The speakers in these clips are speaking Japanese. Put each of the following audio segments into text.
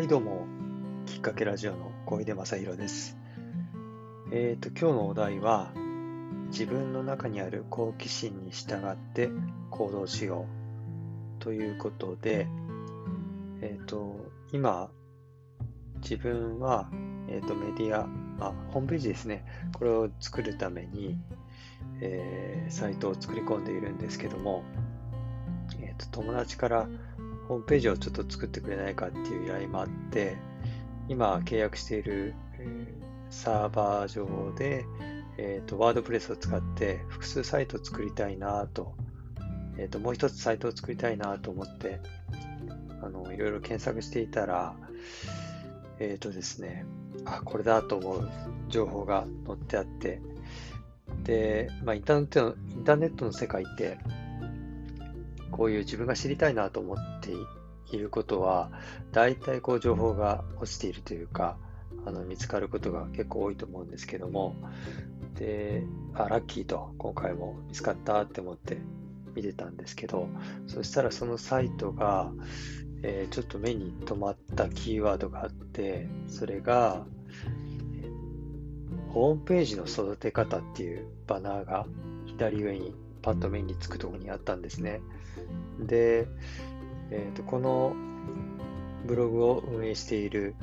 はいどうも。きっかけラジオの小出正弘です。えっ、ー、と今日のお題は自分の中にある好奇心に従って行動しようということでえっ、ー、と今自分は、えーと、メディア、あ、ホームページですね。これを作るために、えー、サイトを作り込んでいるんですけども、えーと友達からホームページをちょっと作ってくれないかっていう依頼もあって、今契約している、え、サーバー上で、えーと、ワードプレスを使って複数サイトを作りたいなと、えーと、もう一つサイトを作りたいなと思って、あの、いろいろ検索していたら、えっ、ー、とですね、あ、これだと思う情報が載ってあって、で、まあ、インターネットの、インターネットの世界って、こういう自分が知りたいなと思っていることは、大体こう情報が落ちているというか、あの見つかることが結構多いと思うんですけども、で、あ、ラッキーと今回も見つかったって思って見てたんですけど、そしたらそのサイトが、えー、ちょっと目に留まったキーワードがあって、それが、ホームページの育て方っていうバナーが左上にパッと目につくところにあったんですね。で、えーと、このブログを運営している、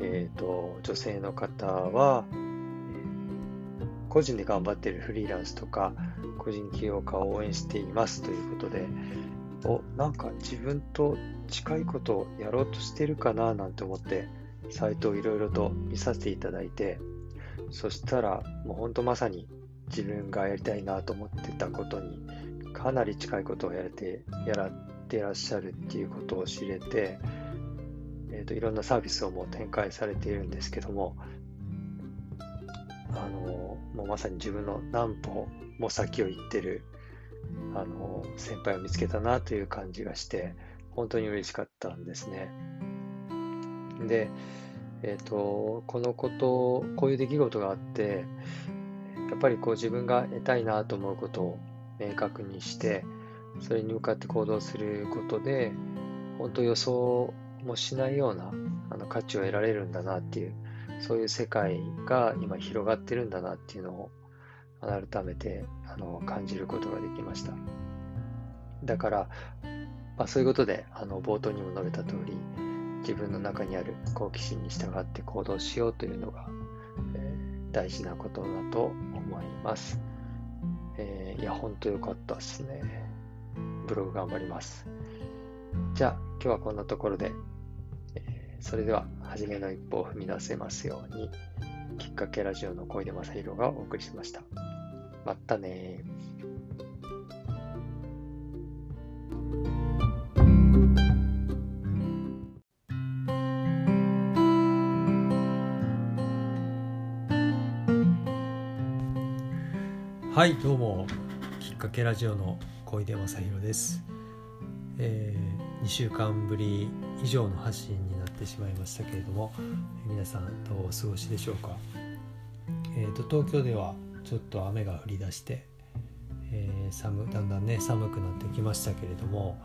えーと、女性の方は、個人で頑張っているフリーランスとか個人起業家を応援していますということでおなんか自分と近いことをやろうとしてるかななんて思ってサイトをいろいろと見させていただいてそしたらもうほんとまさに自分がやりたいなと思ってたことにかなり近いことをやれて、やらってらっしゃるっていうことを知れて、え、ー、と、いろんなサービスをもう展開されているんですけども、あの、もうまさに自分の何歩も先を行ってる、あの、先輩を見つけたなという感じがして、本当に嬉しかったんですね。で、えっ、ー、と、このこと、こういう出来事があって、やっぱりこう自分が得たいなと思うことを明確にしてそれに向かって行動することで本当予想もしないようなあの価値を得られるんだなっていうそういう世界が今広がってるんだなっていうのを改めてあの感じることができましただから、まあ、そういうことであの冒頭にも述べた通り自分の中にある好奇心に従って行動しようというのが、えー、大事なことだと思います。いや、ほんとよかったっすね。ブログ頑張ります。じゃあ、今日はこんなところで、えー、それでは、初めの一歩を踏み出せますように、きっかけラジオの小出正宏がお送りしました。またねはいどうもかけラジオの小出正弘です、えー、2週間ぶり以上の発信になってしまいましたけれども皆さんどうお過ごしでしょうか、えーと、東京ではちょっと雨が降り出して、えー、寒だんだんね寒くなってきましたけれども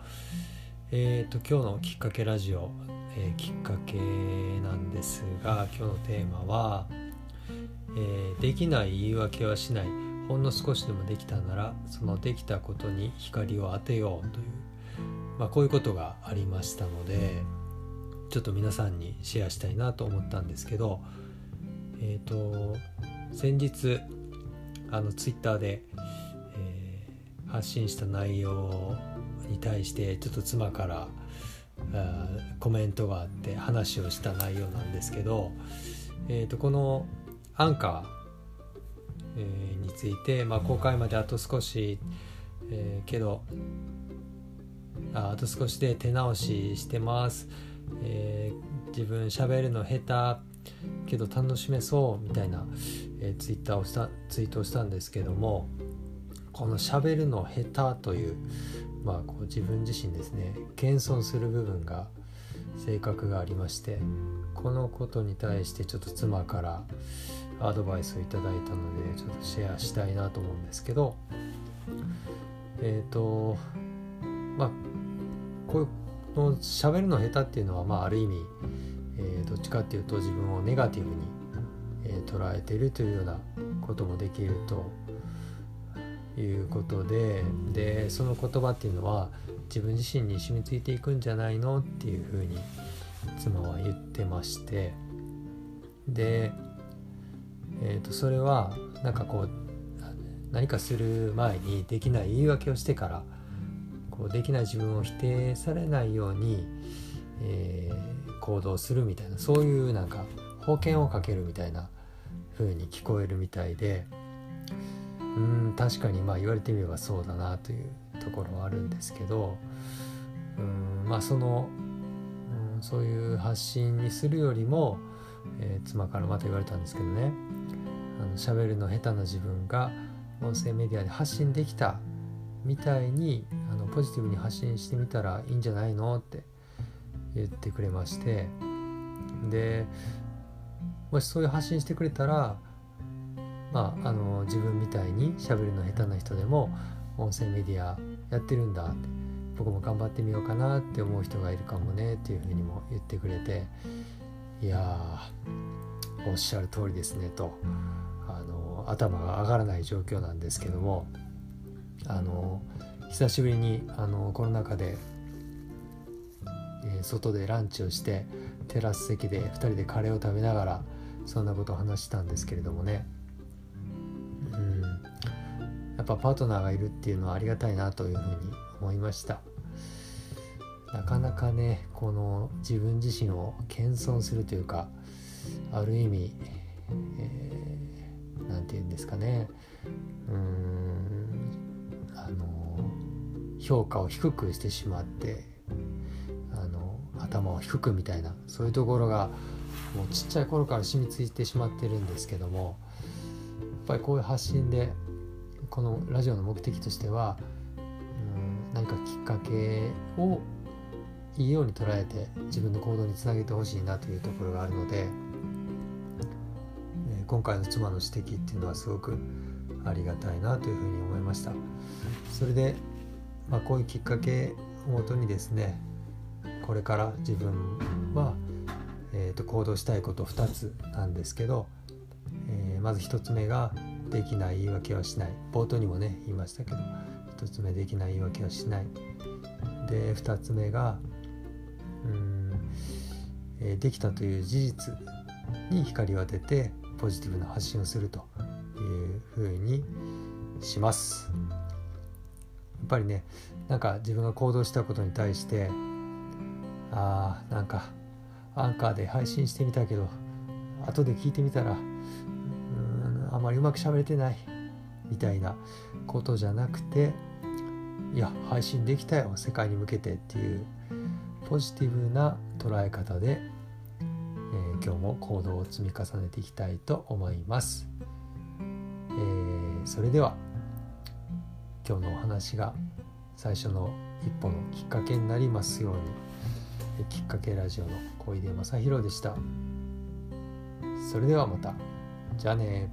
えーと、今日のきっかけラジオ、えー、きっかけなんですが今日のテーマは、えー、できない言い訳はしない。ほんの少しでもできたならそのできたことに光を当てようという、まあ、こういうことがありましたのでちょっと皆さんにシェアしたいなと思ったんですけどえっ、ー、と先日あのツイッターで、えー、発信した内容に対してちょっと妻からコメントがあって話をした内容なんですけど、えー、とこのアンカーえについて、まあ、公開まであと少し、えー、けどああと少しで手直ししてます、えー、自分喋るの下手けど楽しめそうみたいな、えー、ツイッターをしたツイートをしたんですけどもこの喋るの下手という,、まあ、こう自分自身ですね謙遜する部分が性格がありましてこのことに対してちょっと妻からアドバイスをいただいたのでちょっとシェアしたいなと思うんですけどえっ、ー、とまあこういうの喋るの下手っていうのはまあある意味、えー、どっちかっていうと自分をネガティブに、えー、捉えてるというようなこともできるということででその言葉っていうのは自分自身に染みついていくんじゃないのっていうふうに妻は言ってましてで、えー、とそれはなんかこう何かする前にできない言い訳をしてからこうできない自分を否定されないように、えー、行動するみたいなそういうなんか保険をかけるみたいな風に聞こえるみたいでうん確かにまあ言われてみればそうだなというところはあるんですけどうんまあその、うん、そういう発信にするよりも、えー、妻からまた言われたんですけどね。あの喋るの下手な自分が音声メディアで発信できたみたいにあのポジティブに発信してみたらいいんじゃないのって言ってくれまして。でもしそういう発信してくれたらまあ、あの自分みたいにしゃべるの下手な人でも音声メディアやってるんだって僕も頑張ってみようかなって思う人がいるかもねっていうふうにも言ってくれていやおっしゃる通りですねと。頭が上がらない状況なんですけどもあの久しぶりにあのコロナ禍で、えー、外でランチをしてテラス席で2人でカレーを食べながらそんなことを話したんですけれどもね。うん。やっぱパートナーがいるっていうのはありがたいなというふうに思いました。なかなかねこの自分自身を謙遜するというかある意味、えー、て言うんですかね。うーん。あの評価を低くしてしまってあの頭を低くみたいなそういうところがもうちっちゃい頃から染みついてしまってるんですけどもやっぱりこういう発信でこのラジオの目的としては何かきっかけをいいように捉えて自分の行動につなげてほしいなというところがあるので、今回の妻の指摘っていうのはすごくありがたいなというふうに思いました。それで、まあ、こういうきっかけをもとにですねこれから自分は、えー、と行動したいこと2つなんですけど、えー、まず1つ目ができない言い訳はしない。冒頭にもね言いましたけど1つ目できない言い訳はしない。で2つ目がうん、えー、できたという事実に光を当ててポジティブな発信をするというふうにします。やっぱりねなんか自分が行動したことに対してあーなんかアンカーで配信してみたけど後で聞いてみたらあまりうまくしゃべれてないみたいなことじゃなくていや配信できたよ世界に向けてっていうポジティブな捉え方で、えー、今日も行動を積み重ねていきたいと思います、えー、それでは今日のお話が最初の一歩のきっかけになりますように。えきっかけラジオの小出正弘でした。それではまた。じゃあね